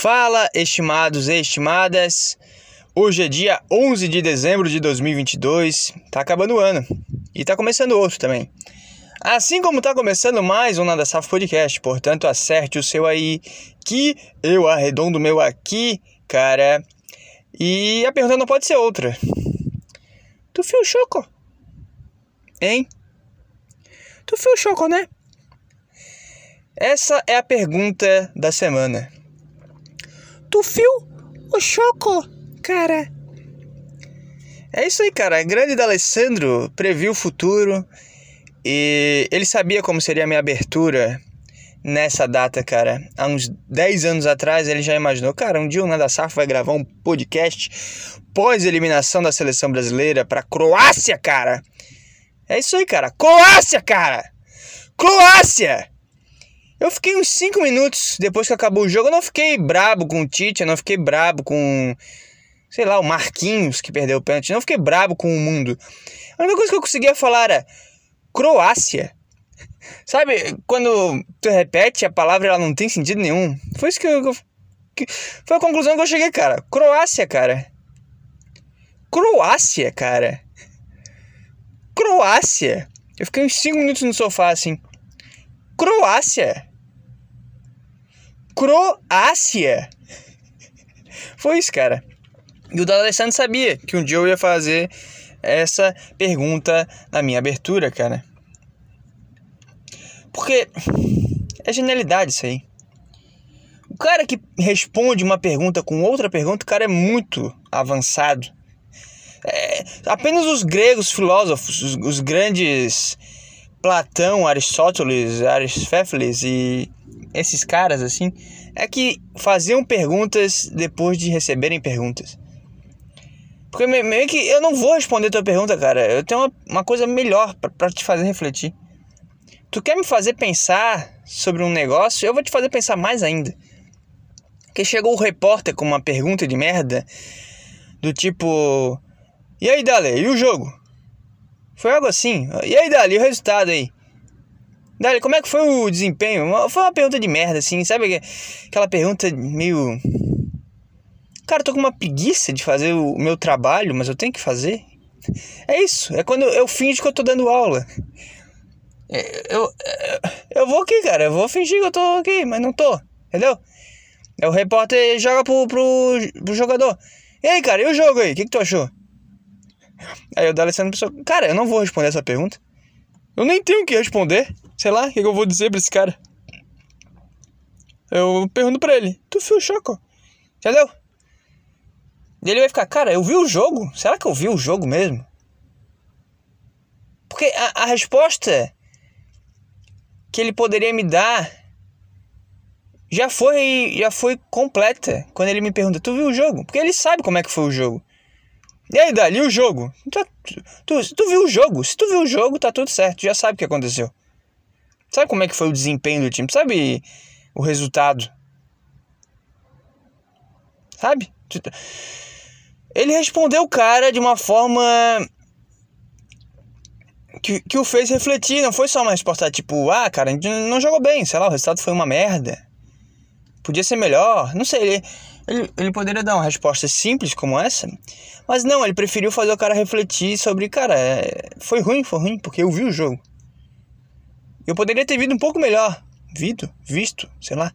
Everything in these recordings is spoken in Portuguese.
Fala, estimados e estimadas. Hoje é dia 11 de dezembro de 2022. Tá acabando o ano e tá começando outro também. Assim como tá começando mais um Nada Safo Podcast, portanto, acerte o seu aí que eu arredondo meu aqui, cara. E a pergunta não pode ser outra. Tu fio choco? Hein? Tu fio choco, né? Essa é a pergunta da semana. Tu viu o choco, cara? É isso aí, cara. Grande D'Alessandro previu o futuro e ele sabia como seria a minha abertura nessa data, cara. Há uns 10 anos atrás ele já imaginou, cara, um dia o Nada Safo vai gravar um podcast pós-eliminação da seleção brasileira pra Croácia, cara. É isso aí, cara. Croácia, cara! Croácia! Eu fiquei uns 5 minutos depois que acabou o jogo. Eu não fiquei brabo com o Tite, eu não fiquei brabo com, sei lá, o Marquinhos que perdeu o pênalti. Eu não fiquei brabo com o mundo. A única coisa que eu conseguia falar era Croácia. Sabe, quando tu repete a palavra ela não tem sentido nenhum. Foi isso que eu. Que, foi a conclusão que eu cheguei, cara. Croácia, cara. Croácia, cara. Croácia. Eu fiquei uns 5 minutos no sofá assim. Croácia. Croácia. Foi isso, cara. E o D'Alessandro sabia que um dia eu ia fazer essa pergunta na minha abertura, cara. Porque é genialidade isso aí. O cara que responde uma pergunta com outra pergunta, o cara é muito avançado. É, apenas os gregos filósofos, os, os grandes Platão, Aristóteles, Aristóteles e esses caras assim, é que faziam perguntas depois de receberem perguntas. Porque meio que eu não vou responder tua pergunta, cara. Eu tenho uma, uma coisa melhor para te fazer refletir. Tu quer me fazer pensar sobre um negócio? Eu vou te fazer pensar mais ainda. Porque chegou o repórter com uma pergunta de merda do tipo: E aí, Dale, e o jogo? Foi algo assim. E aí, Dale, e o resultado aí? Dali, como é que foi o desempenho? Foi uma pergunta de merda, assim, sabe? Aquela pergunta meio. Cara, tô com uma preguiça de fazer o meu trabalho, mas eu tenho que fazer. É isso, é quando eu finjo que eu tô dando aula. É, eu, eu vou aqui, cara, eu vou fingir que eu tô aqui, mas não tô, entendeu? É o repórter joga pro, pro, pro jogador. E aí, cara, e o jogo aí? O que, que tu achou? Aí o D'Alessandro pensou, cara, eu não vou responder essa pergunta. Eu nem tenho o que responder. Sei lá, o que eu vou dizer pra esse cara? Eu pergunto pra ele: Tu viu o Choco? Entendeu? E ele vai ficar: Cara, eu vi o jogo? Será que eu vi o jogo mesmo? Porque a, a resposta que ele poderia me dar já foi já foi completa quando ele me pergunta: Tu viu o jogo? Porque ele sabe como é que foi o jogo. E aí, Dali, o jogo? Tu, tu, tu viu o jogo? Se tu viu o jogo, tá tudo certo, já sabe o que aconteceu. Sabe como é que foi o desempenho do time? Sabe o resultado? Sabe? Ele respondeu o cara de uma forma que, que o fez refletir. Não foi só uma resposta tipo, ah, cara, a gente não jogou bem, sei lá, o resultado foi uma merda. Podia ser melhor. Não sei, ele, ele, ele poderia dar uma resposta simples como essa, mas não, ele preferiu fazer o cara refletir sobre, cara, é, foi ruim, foi ruim, porque eu vi o jogo. Eu poderia ter visto um pouco melhor. Visto? Visto, sei lá.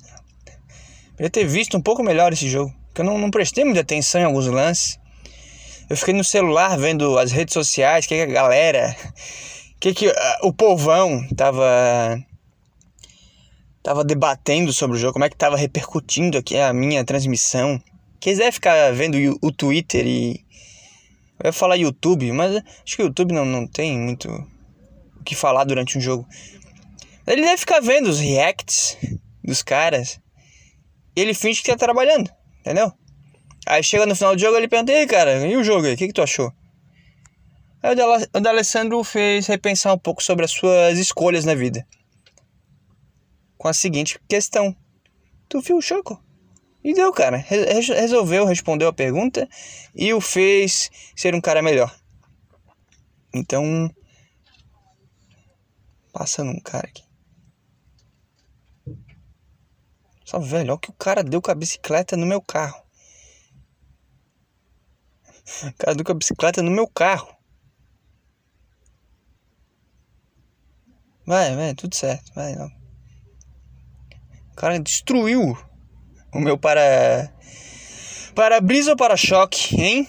Poderia ter visto um pouco melhor esse jogo. Porque eu não, não prestei muita atenção em alguns lances. Eu fiquei no celular vendo as redes sociais, o que, que a galera. O que, que uh, o povão tava. Tava debatendo sobre o jogo, como é que tava repercutindo aqui a minha transmissão. Quiser ficar vendo o, o Twitter e. Eu ia falar YouTube, mas acho que o YouTube não, não tem muito o que falar durante um jogo. Ele deve ficar vendo os reacts dos caras. E ele finge que tá trabalhando, entendeu? Aí chega no final do jogo ele pergunta, e aí, cara, e o jogo aí? O que, que tu achou? Aí o D'Alessandro fez repensar um pouco sobre as suas escolhas na vida. Com a seguinte questão. Tu viu o Choco? E deu, cara. resolveu, respondeu a pergunta e o fez ser um cara melhor. Então. Passando um cara aqui. Só, velho, olha o que o cara deu com a bicicleta no meu carro. O cara deu com a bicicleta no meu carro. Vai, vai, tudo certo. Vai. O cara destruiu o meu para. Para-brisa ou para-choque, hein?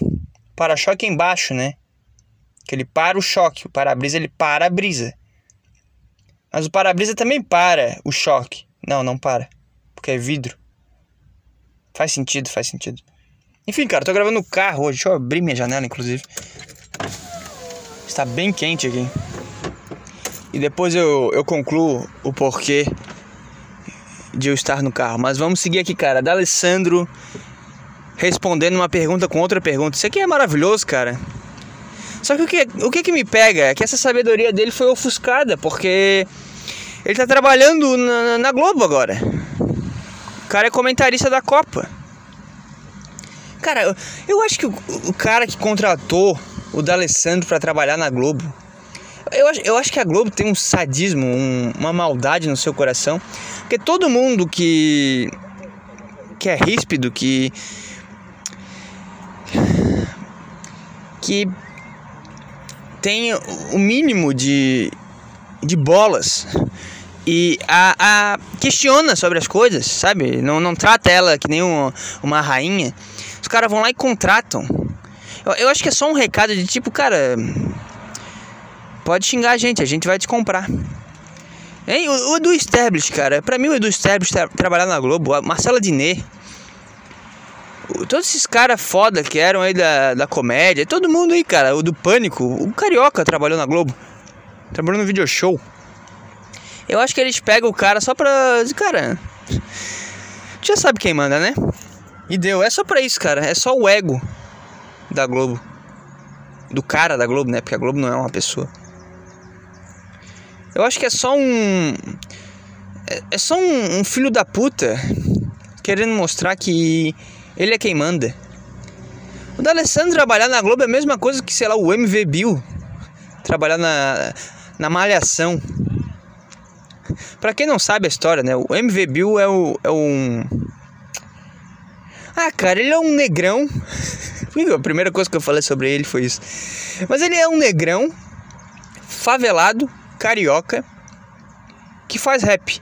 Para-choque é embaixo, né? Que ele para o choque. O para-brisa ele para a brisa. Mas o para-brisa também para o choque. Não, não para. Porque é vidro. Faz sentido, faz sentido. Enfim, cara, tô gravando no carro hoje. Deixa eu abrir minha janela, inclusive. Está bem quente aqui. E depois eu, eu concluo o porquê de eu estar no carro. Mas vamos seguir aqui, cara. Da Alessandro respondendo uma pergunta com outra pergunta. Isso aqui é maravilhoso, cara. Só que o que, o que, que me pega é que essa sabedoria dele foi ofuscada, porque ele tá trabalhando na, na Globo agora. Cara é comentarista da Copa. Cara, eu, eu acho que o, o, cara que contratou o D'Alessandro para trabalhar na Globo, eu acho, eu acho que a Globo tem um sadismo, um, uma maldade no seu coração, porque todo mundo que que é ríspido, que que tem o mínimo de, de bolas e a, a questiona sobre as coisas, sabe? Não, não trata ela que nem uma, uma rainha. Os caras vão lá e contratam. Eu, eu acho que é só um recado de tipo, cara, pode xingar a gente, a gente vai te comprar. Hein? O, o Edu Establish, cara, pra mim o Edu Establish tra trabalhar na Globo, a Marcela Diné, todos esses caras foda que eram aí da, da comédia, todo mundo aí, cara, o do Pânico, o Carioca trabalhou na Globo, trabalhou no video show. Eu acho que eles pegam o cara só pra. Cara. Já sabe quem manda, né? E deu. É só pra isso, cara. É só o ego da Globo. Do cara da Globo, né? Porque a Globo não é uma pessoa. Eu acho que é só um. É, só um, um filho da puta querendo mostrar que ele é quem manda. O D'Alessandro trabalhar na Globo é a mesma coisa que, sei lá, o MV Bill trabalhar na, na Malhação. Pra quem não sabe a história, né? O MV Bill é, o, é um. Ah, cara, ele é um negrão. a primeira coisa que eu falei sobre ele foi isso. Mas ele é um negrão, favelado, carioca, que faz rap.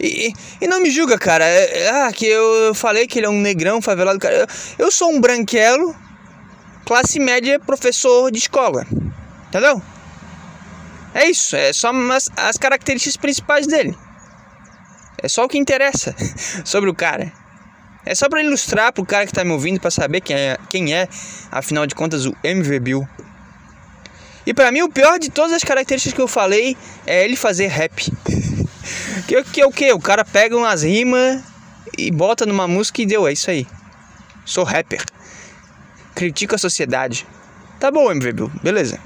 E, e não me julga, cara. É, é, ah, que eu falei que ele é um negrão, favelado, cara. Eu sou um branquelo, classe média, professor de escola. Entendeu? É isso, é só as, as características principais dele. É só o que interessa sobre o cara. É só para ilustrar pro cara que tá me ouvindo para saber quem é, quem é, afinal de contas, o MV Bill. E para mim o pior de todas as características que eu falei é ele fazer rap. que, que é o que? O cara pega umas rimas e bota numa música e deu, é isso aí. Sou rapper. Critico a sociedade. Tá bom, MV Bill, beleza.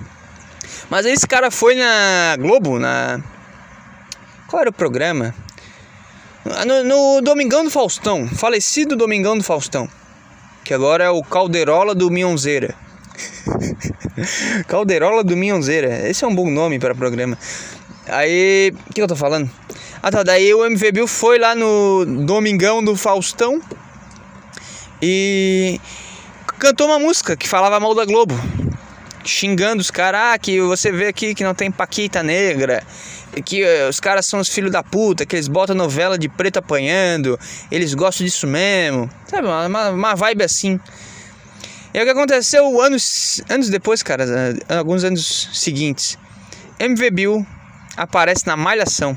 Mas esse cara foi na Globo, na. Qual era o programa? No, no, Domingão do Faustão, falecido Domingão do Faustão, que agora é o Calderola do Minhonzeira. Calderola do Minhonzeira, esse é um bom nome para programa. Aí, o que eu tô falando? Ah tá, daí o MV Bill foi lá no Domingão do Faustão e cantou uma música que falava mal da Globo xingando os caras, ah, que você vê aqui que não tem paquita negra, que uh, os caras são os filhos da puta, que eles botam novela de preto apanhando, eles gostam disso mesmo, sabe, uma, uma vibe assim. E o que aconteceu anos, anos depois, cara, eh, alguns anos seguintes, MV Bill aparece na Malhação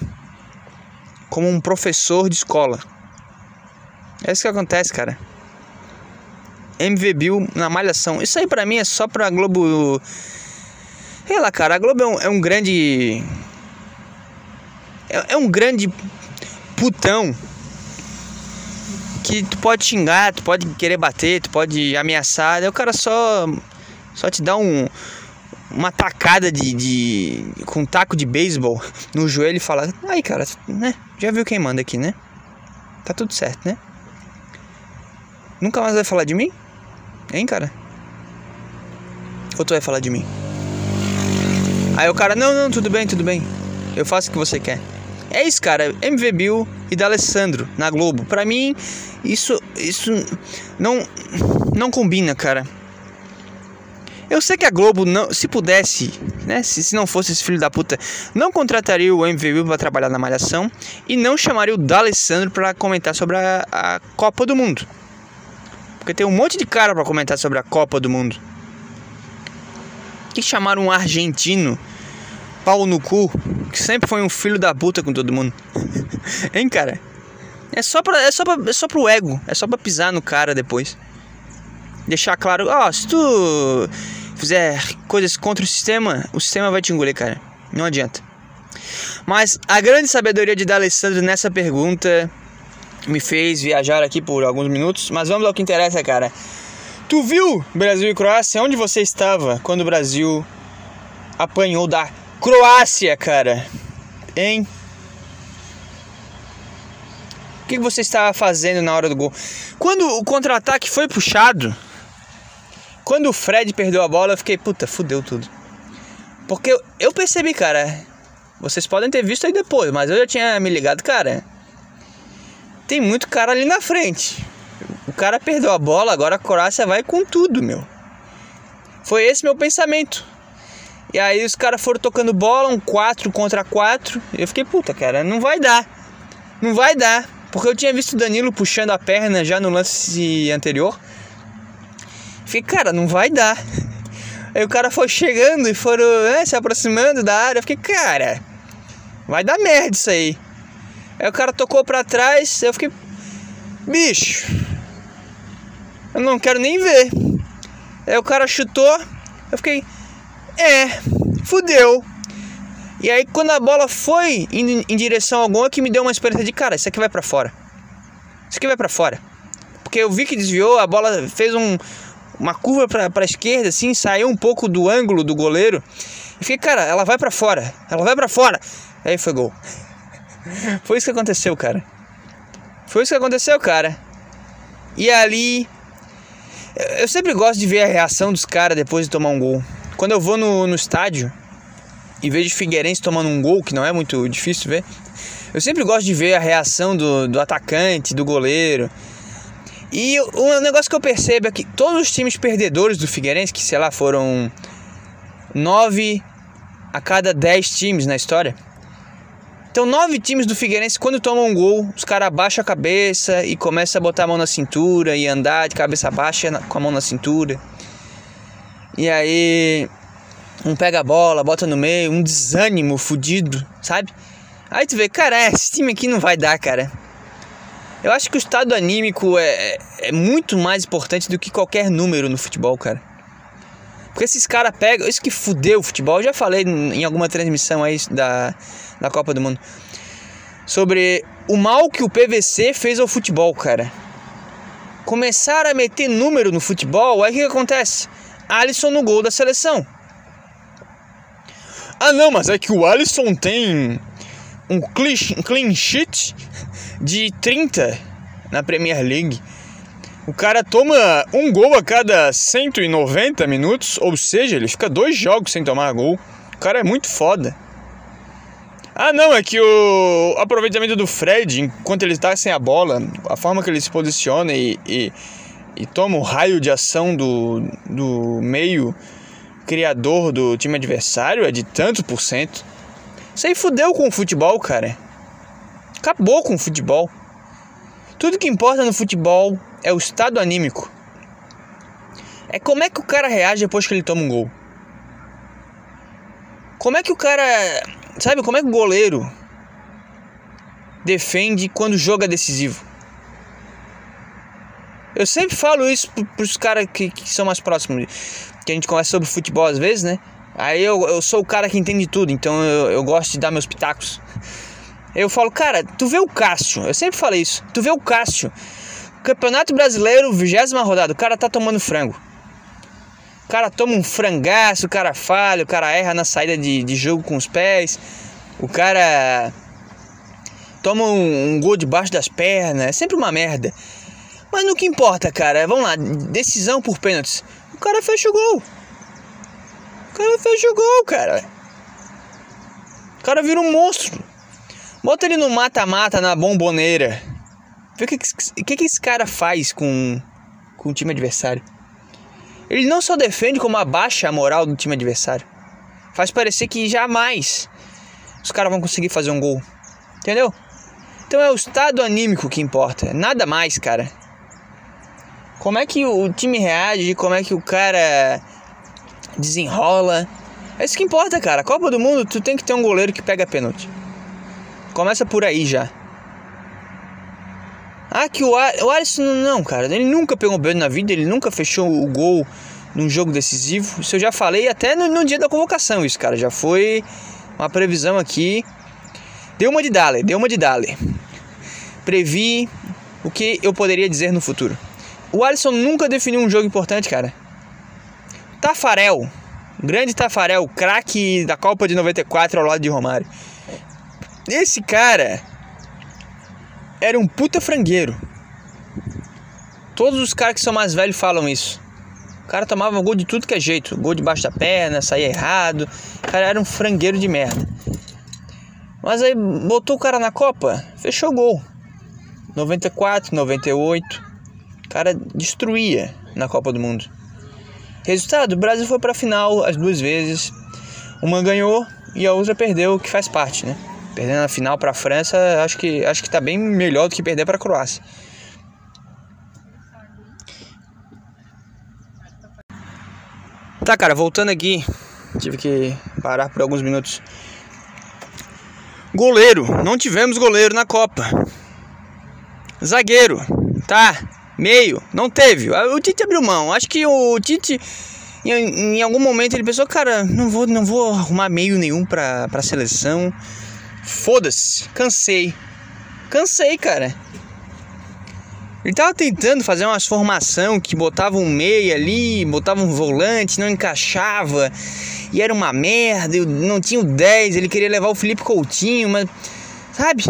como um professor de escola. É isso que acontece, cara. MV Bill na Malhação. Isso aí pra mim é só pra Globo. Sei lá, cara, a Globo é um, é um grande. É, é, um grande putão. Que tu pode xingar, tu pode querer bater, tu pode ameaçar. O cara só. Só te dá um. Uma tacada de, de. com um taco de beisebol no joelho e fala: Aí, cara, né? Já viu quem manda aqui, né? Tá tudo certo, né? Nunca mais vai falar de mim? Hein, cara? Ou tu vai falar de mim? Aí o cara, não, não, tudo bem, tudo bem. Eu faço o que você quer. É isso, cara. MV Bill e D'Alessandro na Globo. Pra mim, isso, isso não, não combina, cara. Eu sei que a Globo, não, se pudesse, né, se, se não fosse esse filho da puta, não contrataria o MV Bill pra trabalhar na Malhação e não chamaria o D'Alessandro pra comentar sobre a, a Copa do Mundo. Porque tem um monte de cara pra comentar sobre a Copa do Mundo. Que chamaram um argentino pau no cu, que sempre foi um filho da puta com todo mundo. hein, cara? É só, pra, é, só pra, é só pro ego, é só pra pisar no cara depois. Deixar claro, ó, oh, se tu fizer coisas contra o sistema, o sistema vai te engolir, cara. Não adianta. Mas a grande sabedoria de D'Alessandro nessa pergunta me fez viajar aqui por alguns minutos. Mas vamos ao que interessa, cara. Tu viu Brasil e Croácia? Onde você estava quando o Brasil apanhou da Croácia, cara. Hein? O que você estava fazendo na hora do gol? Quando o contra-ataque foi puxado, quando o Fred perdeu a bola, eu fiquei, puta, fudeu tudo. Porque eu, percebi, cara. Vocês podem ter visto aí depois, mas eu já tinha me ligado, cara. Tem muito cara ali na frente. O cara perdeu a bola, agora a Croácia vai com tudo, meu. Foi esse meu pensamento. E aí os caras foram tocando bola, um 4 contra 4. E eu fiquei, puta, cara, não vai dar. Não vai dar. Porque eu tinha visto o Danilo puxando a perna já no lance anterior. Fiquei, cara, não vai dar. Aí o cara foi chegando e foram né, se aproximando da área. Eu fiquei, cara, vai dar merda isso aí. Aí o cara tocou pra trás. Eu fiquei, bicho, eu não quero nem ver. Aí o cara chutou. Eu fiquei, é, fudeu. E aí quando a bola foi indo em direção a alguma que me deu uma esperança de cara, isso aqui vai para fora. Isso aqui vai para fora. Porque eu vi que desviou, a bola fez um, uma curva para esquerda assim, saiu um pouco do ângulo do goleiro. E fiquei, cara, ela vai para fora. Ela vai para fora. Aí foi gol. Foi isso que aconteceu, cara. Foi isso que aconteceu, cara. E ali eu sempre gosto de ver a reação dos caras depois de tomar um gol. Quando eu vou no, no estádio e vejo Figueirense tomando um gol, que não é muito difícil ver, eu sempre gosto de ver a reação do, do atacante, do goleiro. E um negócio que eu percebo é que todos os times perdedores do Figueirense, que sei lá, foram nove a cada dez times na história. Então, nove times do Figueirense, quando tomam um gol, os caras abaixam a cabeça e começam a botar a mão na cintura e andar de cabeça baixa com a mão na cintura. E aí um pega a bola, bota no meio, um desânimo fudido, sabe? Aí tu vê, cara, esse time aqui não vai dar, cara. Eu acho que o estado anímico é, é, é muito mais importante do que qualquer número no futebol, cara. Porque esses caras pegam. Isso que fudeu o futebol. Eu já falei em alguma transmissão aí da, da Copa do Mundo. Sobre o mal que o PVC fez ao futebol, cara. Começaram a meter número no futebol, aí o que, que acontece? Alisson no gol da seleção. Ah não, mas é que o Alisson tem um clean sheet de 30 na Premier League. O cara toma um gol a cada 190 minutos, ou seja, ele fica dois jogos sem tomar gol. O cara é muito foda. Ah, não, é que o aproveitamento do Fred, enquanto ele está sem a bola, a forma que ele se posiciona e, e e toma o raio de ação do, do meio criador do time adversário é de tanto por cento. Isso aí fudeu com o futebol, cara. Acabou com o futebol. Tudo que importa no futebol é o estado anímico. É como é que o cara reage depois que ele toma um gol. Como é que o cara. Sabe, como é que o goleiro defende quando o jogo é decisivo? Eu sempre falo isso pros caras que, que são mais próximos, que a gente conversa sobre futebol às vezes, né? Aí eu, eu sou o cara que entende tudo, então eu, eu gosto de dar meus pitacos. Eu falo, cara, tu vê o Cássio, eu sempre falei isso, tu vê o Cássio, Campeonato Brasileiro, vigésima rodada, o cara tá tomando frango. Cara toma um frangaço, o cara falha, o cara erra na saída de, de jogo com os pés, o cara toma um, um gol debaixo das pernas, é sempre uma merda. Mas no que importa, cara, vamos lá, decisão por pênaltis. O cara fecha o gol. O cara fecha o gol, cara. O cara vira um monstro. Bota ele no mata-mata, na bomboneira. Vê o que, que, que esse cara faz com, com o time adversário. Ele não só defende, como abaixa a moral do time adversário. Faz parecer que jamais os caras vão conseguir fazer um gol. Entendeu? Então é o estado anímico que importa. Nada mais, cara. Como é que o time reage, como é que o cara desenrola. É isso que importa, cara. Copa do Mundo, tu tem que ter um goleiro que pega pênalti. Começa por aí já. Ah, que o, o Alisson não, cara. Ele nunca pegou pênalti na vida, ele nunca fechou o gol num jogo decisivo. Isso eu já falei até no, no dia da convocação, isso, cara. Já foi uma previsão aqui. Deu uma de Dale, deu uma de Dale. Previ o que eu poderia dizer no futuro. O Alisson nunca definiu um jogo importante, cara. Tafarel, grande Tafarel, craque da Copa de 94 ao lado de Romário. Esse cara era um puta frangueiro. Todos os caras que são mais velhos falam isso. O cara tomava gol de tudo que é jeito. Gol debaixo da perna, saía errado. O cara era um frangueiro de merda. Mas aí botou o cara na Copa, fechou o gol. 94, 98. O cara destruía na Copa do Mundo. Resultado: o Brasil foi para a final as duas vezes. Uma ganhou e a outra perdeu, que faz parte, né? Perdendo a final para a França, acho que acho que tá bem melhor do que perder para a Croácia. Tá, cara, voltando aqui, tive que parar por alguns minutos. Goleiro, não tivemos goleiro na Copa. Zagueiro, tá? Meio, não teve. O Tite abriu mão. Acho que o Tite em, em algum momento ele pensou, cara, não vou, não vou arrumar meio nenhum pra, pra seleção. Foda-se, cansei. Cansei, cara. Ele tava tentando fazer umas formação que botava um meia ali, botava um volante, não encaixava. E era uma merda, eu não tinha o 10, ele queria levar o Felipe Coutinho, mas sabe?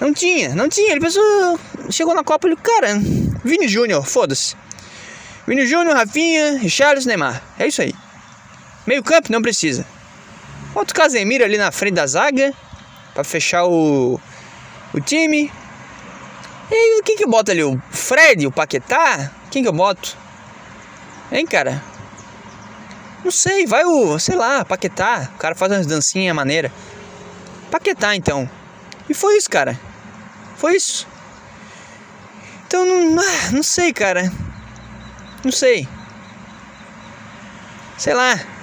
Não tinha, não tinha. Ele pensou, chegou na Copa, ele, cara, Vini Júnior, foda-se. Vini Júnior, Rafinha, Richarlison, Neymar. É isso aí. Meio campo não precisa. Bota o Casemiro ali na frente da zaga para fechar o, o time. E quem que bota ali? O Fred, o Paquetá? Quem que eu boto? Hein, cara? Não sei, vai o, sei lá, Paquetá. O cara faz umas dancinhas maneira. Paquetá, então. E foi isso, cara. Foi isso. Então, não, ah, não sei, cara. Não sei. Sei lá.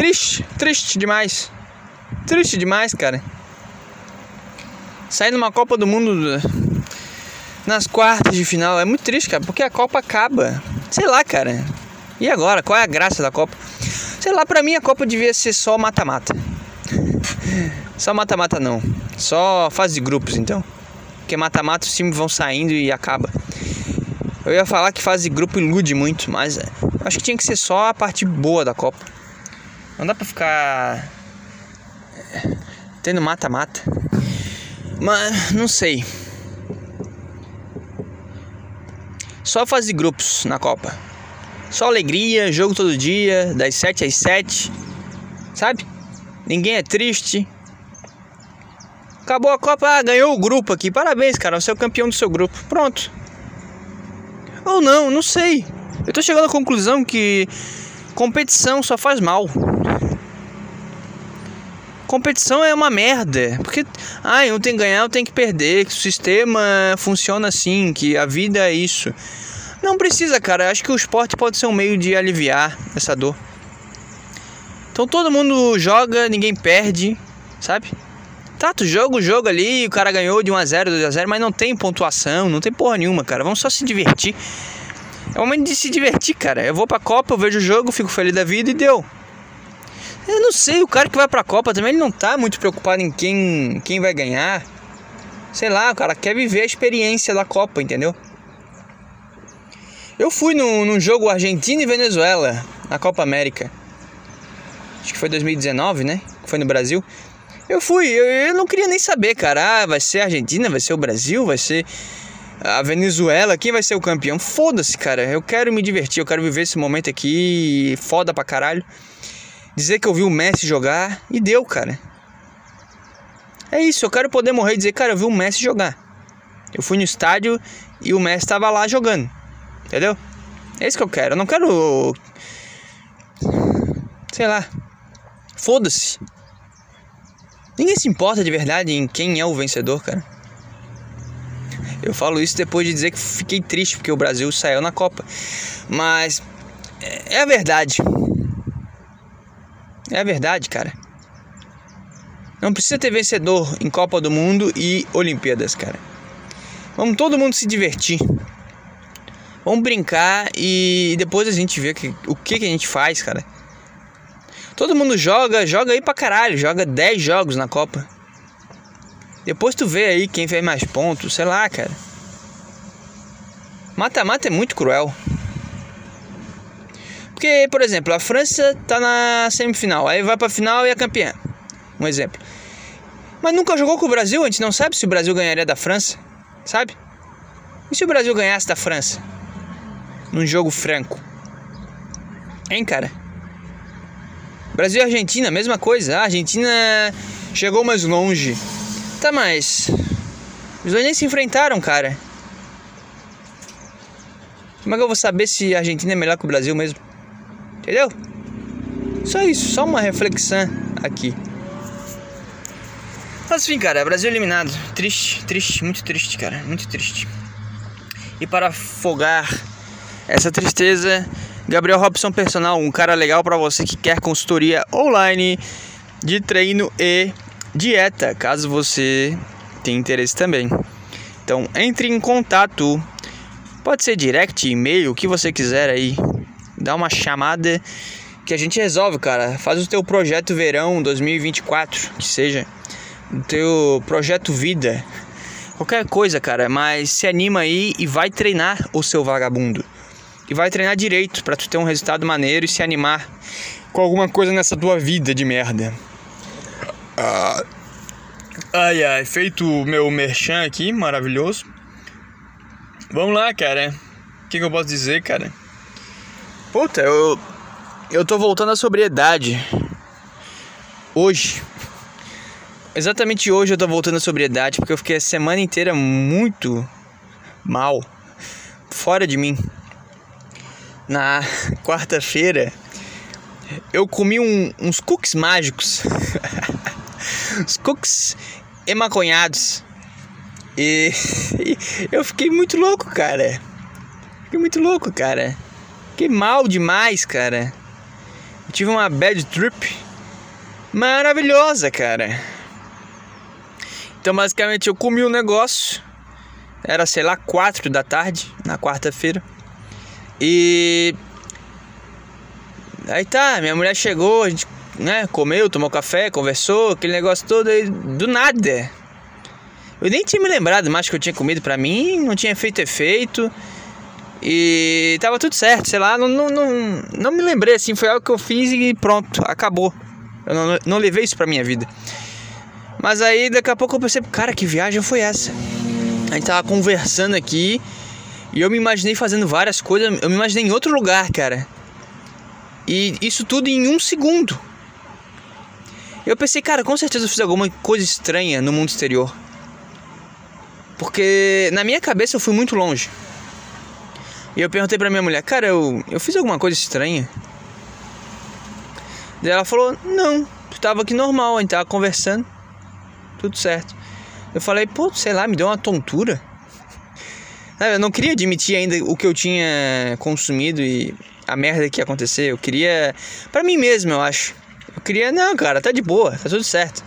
Triste, triste demais. Triste demais, cara. Sair numa Copa do Mundo nas quartas de final é muito triste, cara, porque a Copa acaba. Sei lá, cara. E agora? Qual é a graça da Copa? Sei lá, pra mim a Copa devia ser só mata-mata. Só mata-mata não. Só fase de grupos, então. Porque mata-mata os times vão saindo e acaba. Eu ia falar que fase de grupo ilude muito, mas é, acho que tinha que ser só a parte boa da Copa. Não dá pra ficar é, tendo mata-mata. Mas não sei. Só fase de grupos na Copa. Só alegria, jogo todo dia, das 7 às 7. Sabe? Ninguém é triste. Acabou a Copa, ah, ganhou o grupo aqui. Parabéns, cara, você é o campeão do seu grupo. Pronto. Ou não, não sei. Eu tô chegando à conclusão que competição só faz mal. Competição é uma merda. Porque, ah, um tem que ganhar, um tem que perder. Que o sistema funciona assim, que a vida é isso. Não precisa, cara. Acho que o esporte pode ser um meio de aliviar essa dor. Então todo mundo joga, ninguém perde, sabe? Tá, tu joga o jogo ali, o cara ganhou de 1x0, 2x0, mas não tem pontuação, não tem porra nenhuma, cara. Vamos só se divertir. É o momento de se divertir, cara. Eu vou pra Copa, eu vejo o jogo, fico feliz da vida e deu. Eu não sei, o cara que vai pra Copa também ele não tá muito preocupado em quem, quem vai ganhar. Sei lá, o cara quer viver a experiência da Copa, entendeu? Eu fui num, num jogo Argentina e Venezuela, na Copa América. Acho que foi 2019, né? Foi no Brasil. Eu fui, eu, eu não queria nem saber, cara. Ah, vai ser Argentina, vai ser o Brasil, vai ser a Venezuela, quem vai ser o campeão? Foda-se, cara. Eu quero me divertir, eu quero viver esse momento aqui foda pra caralho. Dizer que eu vi o Messi jogar e deu, cara. É isso, eu quero poder morrer e dizer, cara, eu vi o Messi jogar. Eu fui no estádio e o Messi estava lá jogando. Entendeu? É isso que eu quero. Eu não quero. Sei lá. Foda-se. Ninguém se importa de verdade em quem é o vencedor, cara. Eu falo isso depois de dizer que fiquei triste porque o Brasil saiu na Copa. Mas é a verdade. É a verdade, cara. Não precisa ter vencedor em Copa do Mundo e Olimpíadas, cara. Vamos todo mundo se divertir. Vamos brincar e depois a gente vê que, o que, que a gente faz, cara. Todo mundo joga, joga aí pra caralho, joga 10 jogos na Copa. Depois tu vê aí quem fez mais pontos, sei lá, cara. Mata-mata é muito cruel. Porque, por exemplo, a França tá na semifinal, aí vai pra final e é campeã. Um exemplo. Mas nunca jogou com o Brasil, a gente não sabe se o Brasil ganharia da França, sabe? E se o Brasil ganhasse da França? Num jogo franco. Hein, cara? Brasil e Argentina, mesma coisa. A Argentina chegou mais longe. Tá, mas. Os dois nem se enfrentaram, cara. Como é que eu vou saber se a Argentina é melhor que o Brasil mesmo? Entendeu? Só isso, só uma reflexão aqui. Mas enfim, cara, Brasil eliminado. Triste, triste, muito triste, cara, muito triste. E para afogar essa tristeza, Gabriel Robson Personal, um cara legal para você que quer consultoria online de treino e dieta, caso você tenha interesse também. Então, entre em contato. Pode ser direct, e-mail, o que você quiser aí dá uma chamada que a gente resolve, cara. Faz o teu projeto verão 2024, que seja o teu projeto vida, qualquer coisa, cara, mas se anima aí e vai treinar o seu vagabundo. E vai treinar direito para tu ter um resultado maneiro e se animar com alguma coisa nessa tua vida de merda. Ah, ai ai, feito o meu merchan aqui, maravilhoso. Vamos lá, cara. O que, que eu posso dizer, cara? Puta, eu. Eu tô voltando à sobriedade. Hoje. Exatamente hoje eu tô voltando à sobriedade porque eu fiquei a semana inteira muito mal. Fora de mim. Na quarta-feira eu comi um, uns cookies mágicos. Os cookies emaconhados. E, eu fiquei muito louco, cara. Fiquei muito louco, cara. Fiquei mal demais, cara. Eu tive uma bad trip maravilhosa, cara. Então, basicamente, eu comi um negócio. Era, sei lá, 4 da tarde, na quarta-feira. E. Aí tá, minha mulher chegou, a gente né, comeu, tomou café, conversou, aquele negócio todo, e do nada. Eu nem tinha me lembrado mais que eu tinha comido pra mim, não tinha feito efeito. E tava tudo certo, sei lá, não, não, não, não me lembrei assim, foi algo que eu fiz e pronto, acabou. Eu não, não levei isso pra minha vida. Mas aí daqui a pouco eu pensei, cara, que viagem foi essa? A gente tava conversando aqui e eu me imaginei fazendo várias coisas, eu me imaginei em outro lugar, cara. E isso tudo em um segundo. Eu pensei, cara, com certeza eu fiz alguma coisa estranha no mundo exterior. Porque na minha cabeça eu fui muito longe. E eu perguntei pra minha mulher, cara, eu, eu fiz alguma coisa estranha? Daí ela falou, não, tu tava aqui normal, a gente tava conversando, tudo certo. Eu falei, pô, sei lá, me deu uma tontura. Eu não queria admitir ainda o que eu tinha consumido e a merda que ia acontecer. Eu queria, para mim mesmo, eu acho. Queria, não, cara, tá de boa, tá tudo certo.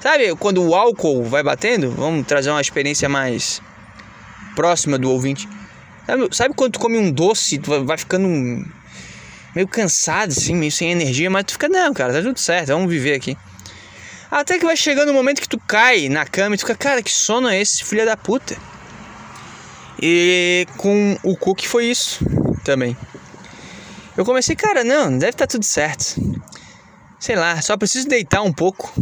Sabe, quando o álcool vai batendo, vamos trazer uma experiência mais próxima do ouvinte. Sabe, sabe quando tu come um doce, tu vai ficando meio cansado, assim, meio sem energia, mas tu fica, não, cara, tá tudo certo, vamos viver aqui. Até que vai chegando o momento que tu cai na cama e tu fica, cara, que sono é esse, filha da puta? E com o Cook foi isso também. Eu comecei, cara, não, deve estar tá tudo certo. Sei lá, só preciso deitar um pouco.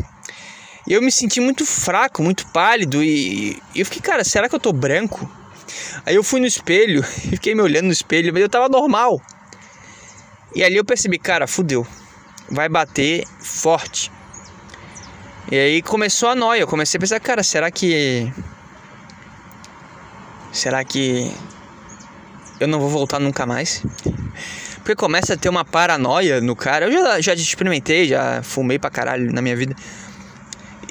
E eu me senti muito fraco, muito pálido e eu fiquei, cara, será que eu tô branco? Aí eu fui no espelho e fiquei me olhando no espelho, mas eu tava normal. E ali eu percebi, cara, fudeu. Vai bater forte. E aí começou a noia. Eu comecei a pensar, cara, será que. Será que. Eu não vou voltar nunca mais? Porque começa a ter uma paranoia no cara. Eu já, já experimentei, já fumei pra caralho na minha vida.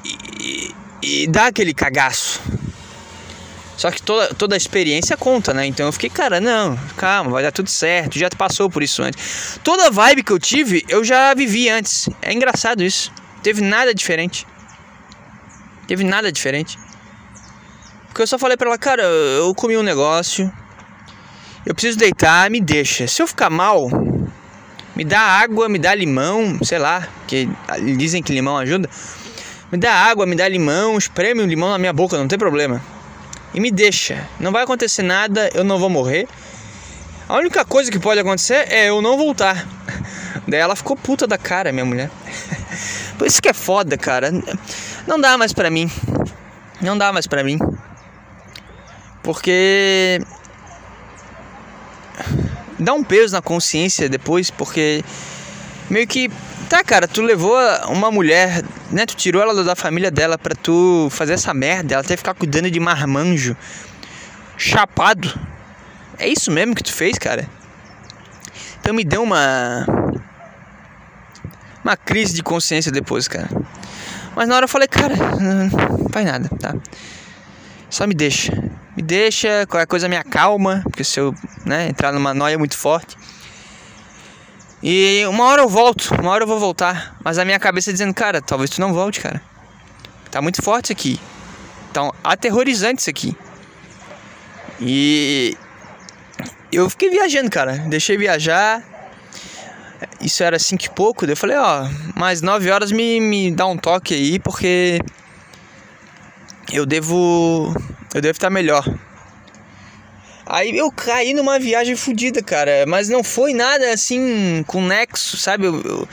E, e dá aquele cagaço. Só que toda, toda a experiência conta, né? Então eu fiquei, cara, não, calma, vai dar tudo certo, já passou por isso antes. Toda a vibe que eu tive, eu já vivi antes. É engraçado isso. Teve nada diferente. Teve nada diferente. Porque eu só falei pra ela, cara, eu comi um negócio. Eu preciso deitar, me deixa. Se eu ficar mal, me dá água, me dá limão, sei lá, que dizem que limão ajuda. Me dá água, me dá limão, espreme o limão na minha boca, não tem problema e me deixa. Não vai acontecer nada, eu não vou morrer. A única coisa que pode acontecer é eu não voltar. Daí ela ficou puta da cara, minha mulher. Por isso que é foda, cara. Não dá mais pra mim. Não dá mais pra mim. Porque. Dá um peso na consciência depois, porque. Meio que Tá, cara, tu levou uma mulher, né? Tu tirou ela da família dela pra tu fazer essa merda, ela até ficar cuidando de marmanjo, chapado. É isso mesmo que tu fez, cara? Então me deu uma. Uma crise de consciência depois, cara. Mas na hora eu falei, cara, não faz nada, tá? Só me deixa. Me deixa, qualquer coisa me acalma, porque se eu né, entrar numa noia muito forte. E uma hora eu volto, uma hora eu vou voltar. Mas a minha cabeça dizendo, cara, talvez tu não volte, cara. Tá muito forte isso aqui. Tá aterrorizante isso aqui. E eu fiquei viajando, cara. Deixei viajar. Isso era cinco e pouco. Eu falei, ó, mais nove horas me, me dá um toque aí, porque eu devo. Eu devo estar melhor. Aí eu caí numa viagem fodida, cara. Mas não foi nada assim com nexo, sabe? Eu, eu,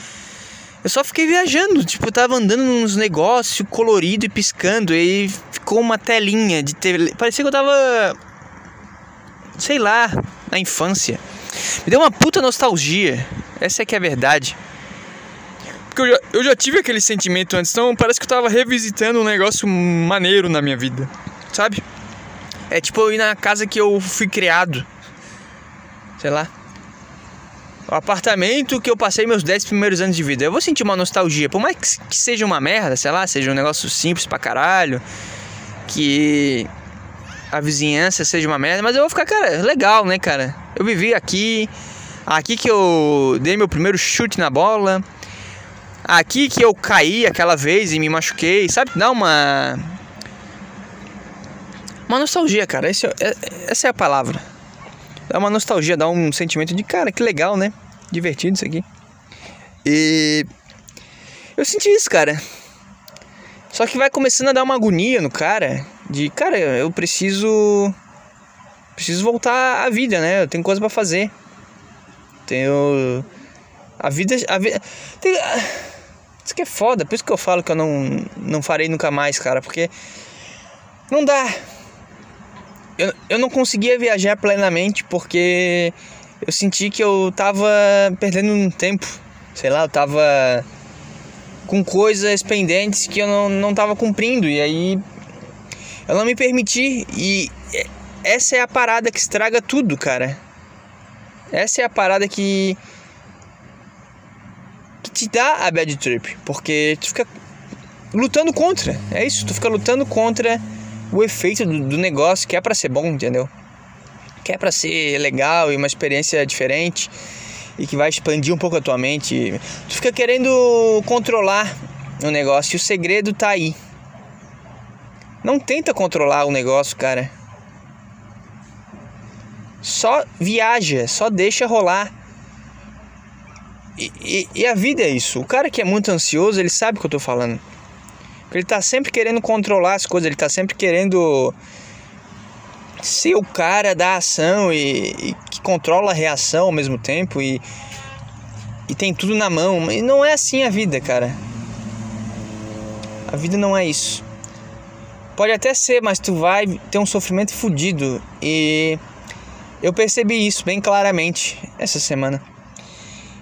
eu, só fiquei viajando. Tipo, eu tava andando nos negócios colorido e piscando. E ficou uma telinha de tele. Parecia que eu tava. Sei lá, na infância. Me deu uma puta nostalgia. Essa é que é a verdade. Porque eu já, eu já tive aquele sentimento antes. Então parece que eu tava revisitando um negócio maneiro na minha vida. Sabe? É tipo eu ir na casa que eu fui criado. Sei lá. O apartamento que eu passei meus 10 primeiros anos de vida. Eu vou sentir uma nostalgia. Por mais que seja uma merda, sei lá, seja um negócio simples pra caralho. Que a vizinhança seja uma merda. Mas eu vou ficar, cara, legal, né, cara? Eu vivi aqui. Aqui que eu dei meu primeiro chute na bola. Aqui que eu caí aquela vez e me machuquei. Sabe? Dá uma uma nostalgia, cara. Esse, é, é, essa é a palavra. Dá uma nostalgia, dá um sentimento de, cara, que legal, né? Divertido isso aqui. E eu senti isso, cara. Só que vai começando a dar uma agonia no cara de, cara, eu preciso preciso voltar à vida, né? Eu tenho coisa para fazer. Tenho a vida a vida tem... Isso que é foda, por isso que eu falo que eu não não farei nunca mais, cara, porque não dá eu, eu não conseguia viajar plenamente porque eu senti que eu tava perdendo um tempo. Sei lá, eu tava com coisas pendentes que eu não, não tava cumprindo. E aí eu não me permiti. E essa é a parada que estraga tudo, cara. Essa é a parada que. que te dá a bad trip. Porque tu fica lutando contra. É isso, tu fica lutando contra o efeito do, do negócio que é para ser bom, entendeu? Que é para ser legal e uma experiência diferente e que vai expandir um pouco a tua mente. Tu fica querendo controlar o negócio e o segredo tá aí. Não tenta controlar o negócio, cara. Só viaja, só deixa rolar. E, e, e, a vida é isso. O cara que é muito ansioso, ele sabe o que eu tô falando. Ele tá sempre querendo controlar as coisas, ele tá sempre querendo ser o cara da ação e, e que controla a reação ao mesmo tempo e, e tem tudo na mão. Mas não é assim a vida, cara. A vida não é isso. Pode até ser, mas tu vai ter um sofrimento fodido. E eu percebi isso bem claramente essa semana.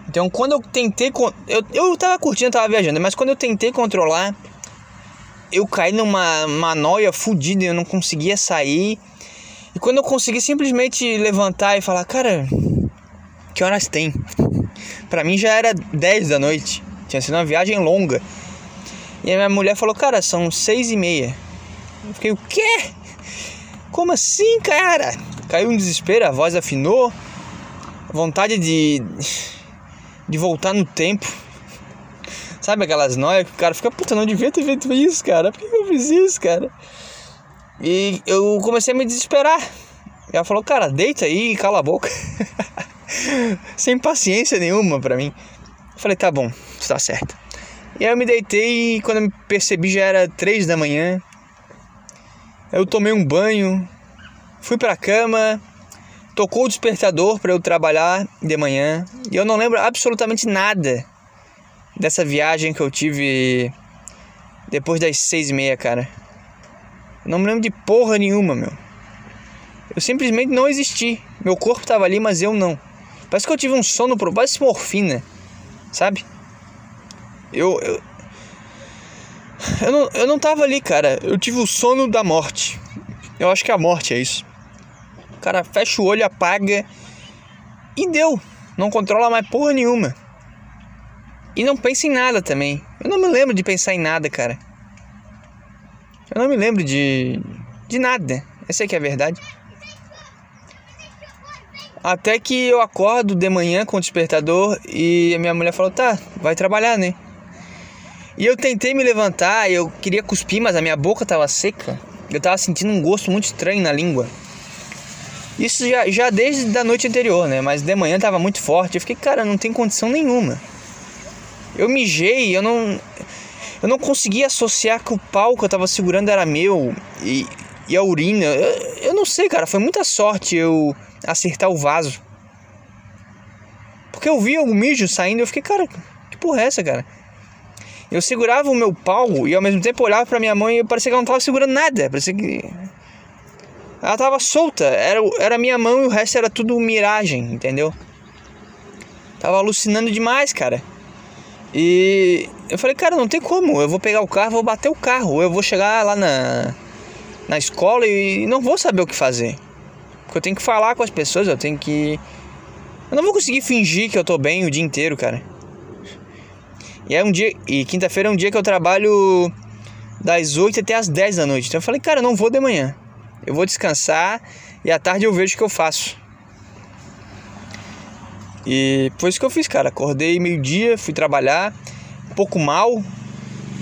Então, quando eu tentei. Eu, eu tava curtindo, tava viajando, mas quando eu tentei controlar eu caí numa uma noia fodida, eu não conseguia sair. E quando eu consegui simplesmente levantar e falar, cara, que horas tem? Pra mim já era 10 da noite. Tinha sido uma viagem longa. E a minha mulher falou, cara, são seis e meia. Eu fiquei, o quê? Como assim, cara? Caiu um desespero, a voz afinou. Vontade de. de voltar no tempo. Sabe aquelas noias que o cara fica, puta, não devia ter feito isso, cara. Por que eu fiz isso, cara? E eu comecei a me desesperar. E ela falou, cara, deita aí e cala a boca. Sem paciência nenhuma pra mim. Eu falei, tá bom, está certo. E aí eu me deitei e quando eu me percebi já era três da manhã. Eu tomei um banho, fui pra cama, tocou o despertador para eu trabalhar de manhã. E eu não lembro absolutamente nada dessa viagem que eu tive depois das seis e meia, cara. Não me lembro de porra nenhuma, meu. Eu simplesmente não existi. Meu corpo tava ali, mas eu não. Parece que eu tive um sono, parece morfina, sabe? Eu, eu, eu, não, eu não tava ali, cara. Eu tive o sono da morte. Eu acho que a morte é isso. O cara fecha o olho, apaga e deu. Não controla mais porra nenhuma. E não pensa em nada também. Eu não me lembro de pensar em nada, cara. Eu não me lembro de. de nada. Essa é que é a verdade. Até que eu acordo de manhã com o despertador e a minha mulher falou: tá, vai trabalhar, né? E eu tentei me levantar, eu queria cuspir, mas a minha boca tava seca. Eu tava sentindo um gosto muito estranho na língua. Isso já, já desde a noite anterior, né? Mas de manhã tava muito forte. Eu fiquei, cara, não tem condição nenhuma. Eu mijei, eu não. Eu não conseguia associar que o pau que eu tava segurando era meu e, e a urina. Eu, eu não sei, cara, foi muita sorte eu acertar o vaso. Porque eu vi o mijo saindo eu fiquei, cara, que porra é essa, cara? Eu segurava o meu pau e ao mesmo tempo olhava pra minha mãe e parecia que ela não tava segurando nada. Parecia que. Ela tava solta. Era, era minha mão e o resto era tudo miragem, entendeu? Tava alucinando demais, cara. E eu falei, cara, não tem como. Eu vou pegar o carro, vou bater o carro. Eu vou chegar lá na, na escola e não vou saber o que fazer. Porque eu tenho que falar com as pessoas, eu tenho que. Eu não vou conseguir fingir que eu tô bem o dia inteiro, cara. E é um dia. E quinta-feira é um dia que eu trabalho das 8 até as 10 da noite. Então eu falei, cara, eu não vou de manhã. Eu vou descansar e à tarde eu vejo o que eu faço. E foi isso que eu fiz, cara. Acordei meio-dia, fui trabalhar, um pouco mal,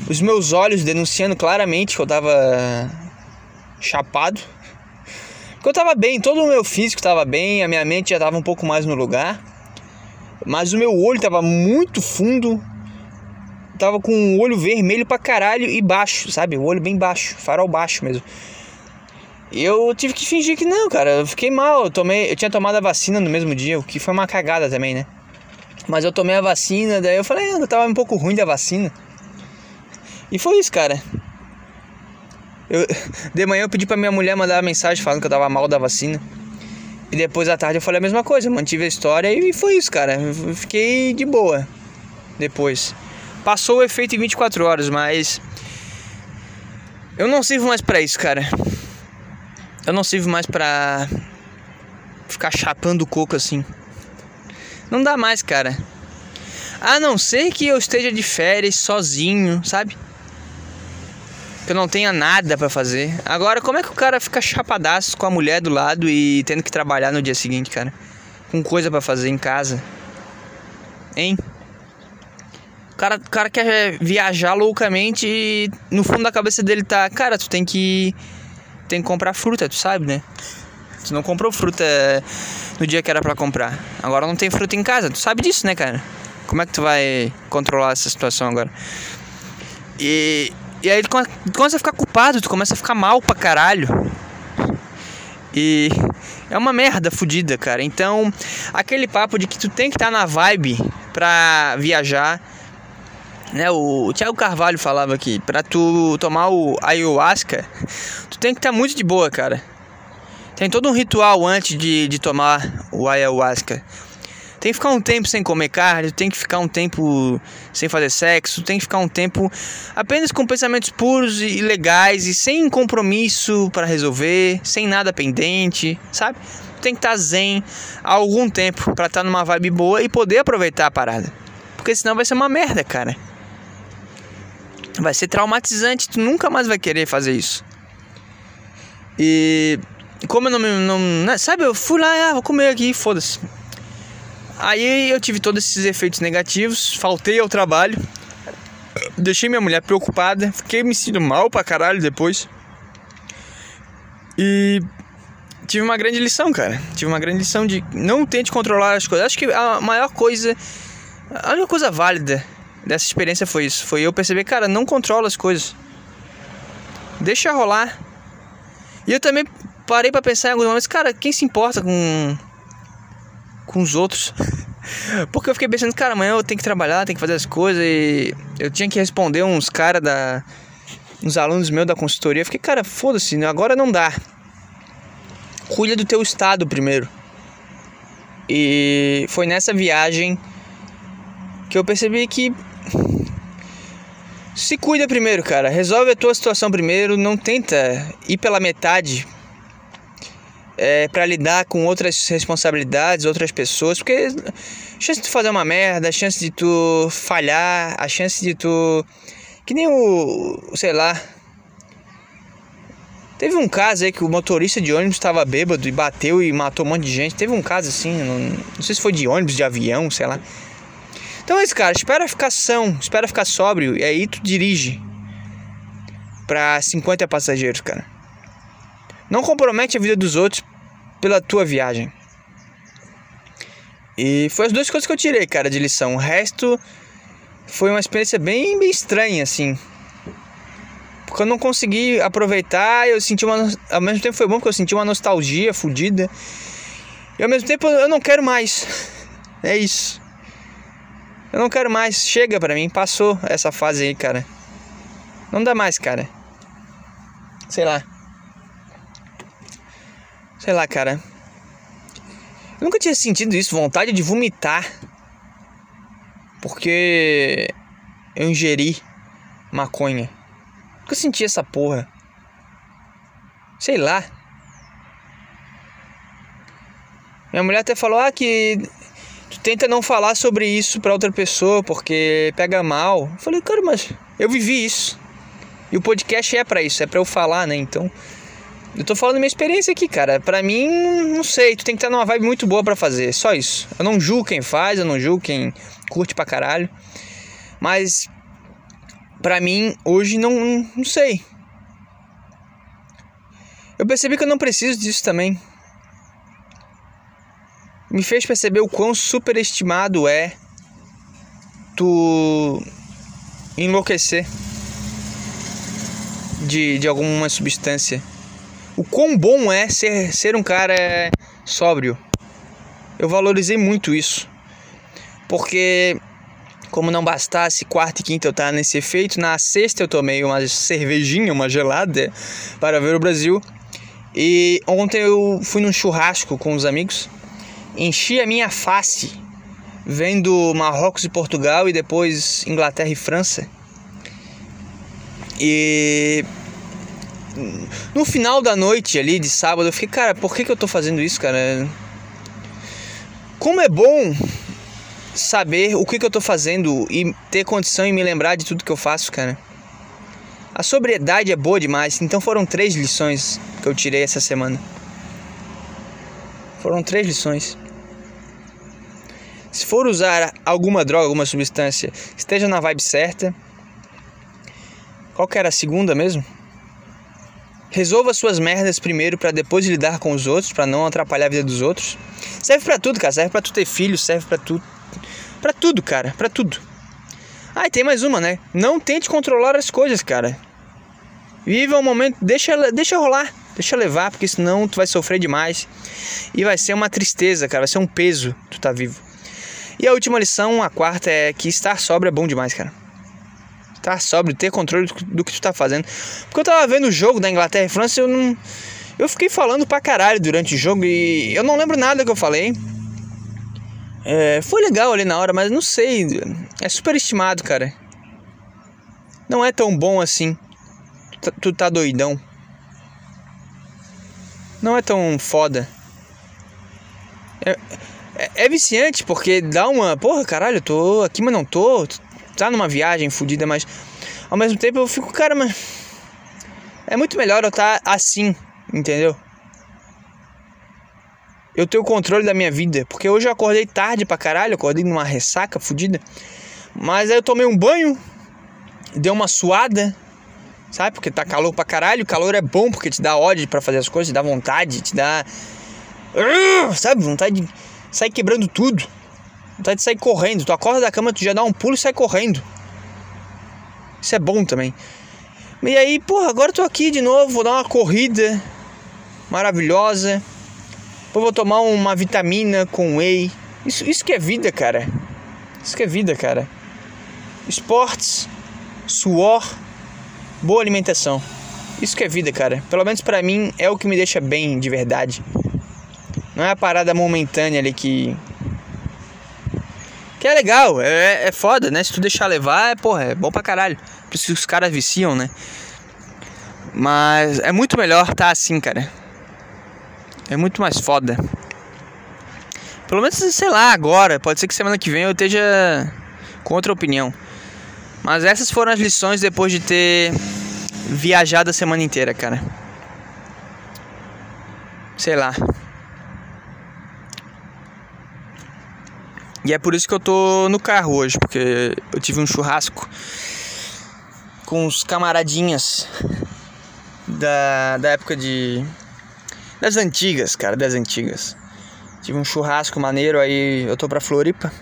os meus olhos denunciando claramente que eu tava chapado. Porque eu tava bem, todo o meu físico tava bem, a minha mente já tava um pouco mais no lugar. Mas o meu olho tava muito fundo. Tava com o olho vermelho pra caralho e baixo, sabe? O olho bem baixo, farol baixo mesmo. Eu tive que fingir que não, cara. Eu fiquei mal. Eu, tomei, eu tinha tomado a vacina no mesmo dia, o que foi uma cagada também, né? Mas eu tomei a vacina, daí eu falei, ah, eu tava um pouco ruim da vacina. E foi isso, cara. Eu, de manhã eu pedi pra minha mulher mandar uma mensagem falando que eu tava mal da vacina. E depois à tarde eu falei a mesma coisa, mantive a história e foi isso, cara. Eu fiquei de boa depois. Passou o efeito em 24 horas, mas. Eu não sirvo mais pra isso, cara. Eu não sirvo mais pra ficar chapando coco assim. Não dá mais, cara. A não ser que eu esteja de férias sozinho, sabe? Que eu não tenha nada para fazer. Agora, como é que o cara fica chapadaço com a mulher do lado e tendo que trabalhar no dia seguinte, cara? Com coisa para fazer em casa. Hein? O cara, o cara quer viajar loucamente e no fundo da cabeça dele tá, cara, tu tem que tem que comprar fruta, tu sabe, né? Tu não comprou fruta no dia que era para comprar. Agora não tem fruta em casa, tu sabe disso, né, cara? Como é que tu vai controlar essa situação agora? E, e aí tu começa a ficar culpado, tu começa a ficar mal pra caralho. E é uma merda fodida, cara. Então, aquele papo de que tu tem que estar tá na vibe pra viajar né, o, Thiago Carvalho falava aqui, para tu tomar o ayahuasca, tu tem que estar tá muito de boa, cara. Tem todo um ritual antes de, de tomar o ayahuasca. Tem que ficar um tempo sem comer carne, tem que ficar um tempo sem fazer sexo, tem que ficar um tempo apenas com pensamentos puros e legais e sem compromisso para resolver, sem nada pendente, sabe? Tem que estar tá zen há algum tempo para estar tá numa vibe boa e poder aproveitar a parada. Porque senão vai ser uma merda, cara. Vai ser traumatizante, tu nunca mais vai querer fazer isso. E como eu não, não né, sabe, eu fui lá, ah, vou comer aqui, foda-se. Aí eu tive todos esses efeitos negativos, faltei ao trabalho, deixei minha mulher preocupada, fiquei me sentindo mal pra caralho depois. E tive uma grande lição, cara. Tive uma grande lição de não tente controlar as coisas. Acho que a maior coisa, a única coisa válida dessa experiência foi isso. Foi eu perceber, cara, não controla as coisas. Deixa rolar. E eu também parei para pensar em alguns momentos, cara, quem se importa com com os outros? Porque eu fiquei pensando, cara, amanhã eu tenho que trabalhar, tenho que fazer as coisas e eu tinha que responder uns cara da uns alunos meus da consultoria. Eu fiquei, cara, foda-se, agora não dá. Cuida do teu estado primeiro. E foi nessa viagem que eu percebi que se cuida primeiro, cara. Resolve a tua situação primeiro, não tenta ir pela metade é, para lidar com outras responsabilidades, outras pessoas, porque a chance de tu fazer uma merda, a chance de tu falhar, a chance de tu. Que nem o. sei lá. Teve um caso aí que o motorista de ônibus estava bêbado e bateu e matou um monte de gente. Teve um caso assim, não, não sei se foi de ônibus, de avião, sei lá. Então é isso, cara. Espera ficar são, espera ficar sóbrio e aí tu dirige para 50 passageiros, cara. Não compromete a vida dos outros pela tua viagem. E foi as duas coisas que eu tirei, cara, de lição. O resto foi uma experiência bem, bem estranha, assim. Porque eu não consegui aproveitar, eu senti uma. Ao mesmo tempo foi bom porque eu senti uma nostalgia fodida. E ao mesmo tempo eu não quero mais. É isso. Eu não quero mais. Chega pra mim, passou essa fase aí, cara. Não dá mais, cara. Sei lá. Sei lá, cara. Eu nunca tinha sentido isso, vontade de vomitar. Porque eu ingeri maconha. Nunca senti essa porra. Sei lá. Minha mulher até falou ah, que tu tenta não falar sobre isso pra outra pessoa porque pega mal. Eu falei, cara, mas eu vivi isso. E o podcast é para isso, é para eu falar, né? Então, eu tô falando minha experiência aqui, cara. Pra mim, não sei, tu tem que estar numa vibe muito boa para fazer, só isso. Eu não julgo quem faz, eu não julgo quem curte pra caralho. Mas pra mim, hoje não, não sei. Eu percebi que eu não preciso disso também. Me fez perceber o quão superestimado é tu enlouquecer de, de alguma substância o quão bom é ser, ser um cara sóbrio. Eu valorizei muito isso. Porque, como não bastasse quarta e quinta eu estar nesse efeito, na sexta eu tomei uma cervejinha, uma gelada, para ver o Brasil. E ontem eu fui num churrasco com os amigos, enchi a minha face vendo Marrocos e Portugal e depois Inglaterra e França. E no final da noite ali de sábado, eu fiquei, cara, por que, que eu tô fazendo isso, cara? Como é bom saber o que, que eu tô fazendo e ter condição e me lembrar de tudo que eu faço, cara. A sobriedade é boa demais. Então foram três lições que eu tirei essa semana. Foram três lições. Se for usar alguma droga, alguma substância, esteja na vibe certa. Qual que era a segunda mesmo? Resolva suas merdas primeiro para depois lidar com os outros, para não atrapalhar a vida dos outros. Serve para tudo, cara. Serve para tu ter filho, serve para tu para tudo, cara, para tudo. Ah, e tem mais uma, né? Não tente controlar as coisas, cara. Viva o momento, deixa deixa rolar, deixa levar, porque senão tu vai sofrer demais e vai ser uma tristeza, cara, vai ser um peso tu tá vivo. E a última lição, a quarta é que estar sobra é bom demais, cara estar sóbrio, ter controle do, que tu tá fazendo. Porque eu tava vendo o jogo da Inglaterra e França, eu não. Eu fiquei falando pra caralho durante o jogo e eu não lembro nada que eu falei. É, foi legal ali na hora, mas não sei. É super estimado, cara. Não é tão bom assim. Tu, tu tá doidão. Não é tão foda. É, é, é, viciante porque dá uma. Porra, caralho, eu tô aqui, mas não tô. Tá numa viagem fodida, mas. Ao mesmo tempo eu fico, cara, mas. É muito melhor eu estar tá assim, entendeu? Eu tenho o controle da minha vida. Porque hoje eu acordei tarde pra caralho, acordei numa ressaca fodida. Mas aí eu tomei um banho, dei uma suada, sabe? Porque tá calor pra caralho. Calor é bom porque te dá ódio para fazer as coisas, te dá vontade, te dá. Sabe? Vontade de sair quebrando tudo. Vontade de sair correndo. Tu acorda da cama, tu já dá um pulo e sai correndo. Isso é bom também. E aí, porra, agora tô aqui de novo, vou dar uma corrida maravilhosa. Depois vou tomar uma vitamina com whey. Isso, isso que é vida, cara. Isso que é vida, cara. Esportes, suor, boa alimentação. Isso que é vida, cara. Pelo menos para mim é o que me deixa bem de verdade. Não é a parada momentânea ali que. Que é legal, é, é foda, né? Se tu deixar levar, é, porra, é bom pra caralho. Por isso que os caras viciam, né? Mas é muito melhor tá assim, cara. É muito mais foda. Pelo menos, sei lá, agora. Pode ser que semana que vem eu esteja com outra opinião. Mas essas foram as lições depois de ter viajado a semana inteira, cara. Sei lá. E é por isso que eu tô no carro hoje, porque eu tive um churrasco com os camaradinhas da, da época de. das antigas, cara, das antigas. Tive um churrasco maneiro, aí eu tô pra Floripa.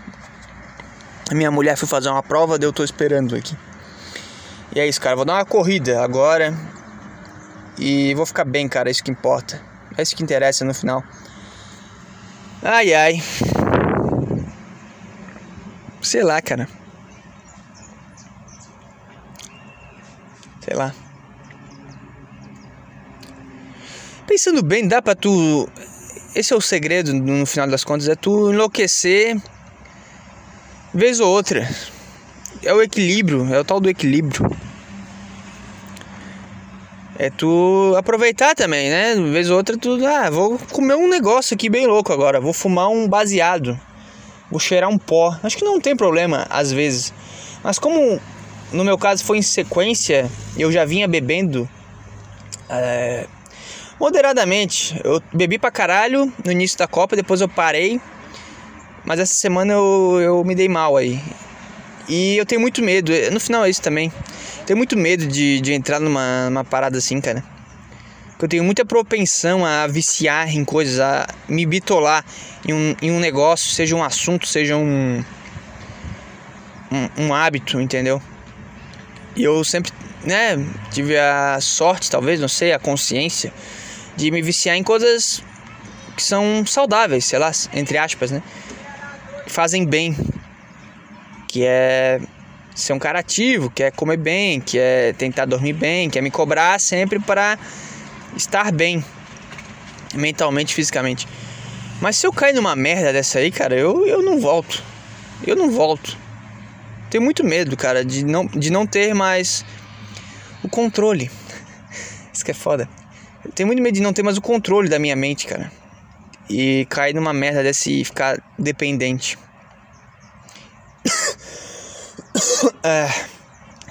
A minha mulher foi fazer uma prova, daí eu tô esperando aqui. E é isso, cara. Vou dar uma corrida agora. E vou ficar bem, cara. É isso que importa. É isso que interessa no final. Ai, ai. Sei lá, cara. Sei lá. Pensando bem, dá pra tu. Esse é o segredo no final das contas: é tu enlouquecer vez ou outra. É o equilíbrio, é o tal do equilíbrio. É tu aproveitar também, né? Vez ou outra tu, ah, vou comer um negócio aqui bem louco agora, vou fumar um baseado vou cheirar um pó. Acho que não tem problema às vezes. Mas como no meu caso foi em sequência, eu já vinha bebendo é, moderadamente. Eu bebi pra caralho no início da Copa, depois eu parei. Mas essa semana eu, eu me dei mal aí. E eu tenho muito medo, no final é isso também. Tenho muito medo de, de entrar numa, numa parada assim, cara eu tenho muita propensão a viciar em coisas, a me bitolar em um, em um negócio, seja um assunto, seja um, um, um hábito, entendeu? E eu sempre, né, tive a sorte, talvez, não sei, a consciência de me viciar em coisas que são saudáveis, sei lá, entre aspas, né? Que fazem bem. Que é ser um cara ativo, que é comer bem, que é tentar dormir bem, que é me cobrar sempre para estar bem mentalmente, fisicamente. Mas se eu cair numa merda dessa aí, cara, eu, eu não volto. Eu não volto. Tenho muito medo, cara, de não, de não ter mais o controle. Isso que é foda. Eu tenho muito medo de não ter mais o controle da minha mente, cara. E cair numa merda dessa e ficar dependente. é,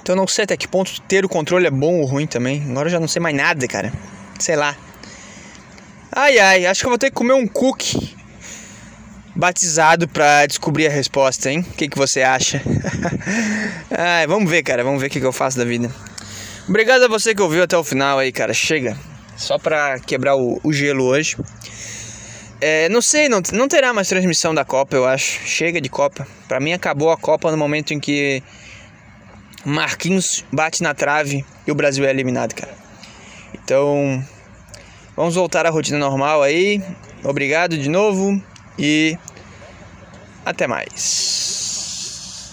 então eu não sei até que ponto ter o controle é bom ou ruim também. Agora eu já não sei mais nada, cara sei lá. Ai ai, acho que eu vou ter que comer um cookie batizado pra descobrir a resposta, hein? O que, que você acha? ai, vamos ver, cara, vamos ver o que, que eu faço da vida. Obrigado a você que ouviu até o final aí, cara. Chega. Só pra quebrar o, o gelo hoje. É, não sei, não, não terá mais transmissão da Copa, eu acho. Chega de Copa. Pra mim acabou a Copa no momento em que Marquinhos bate na trave e o Brasil é eliminado, cara. Então, vamos voltar à rotina normal aí. Obrigado de novo e até mais.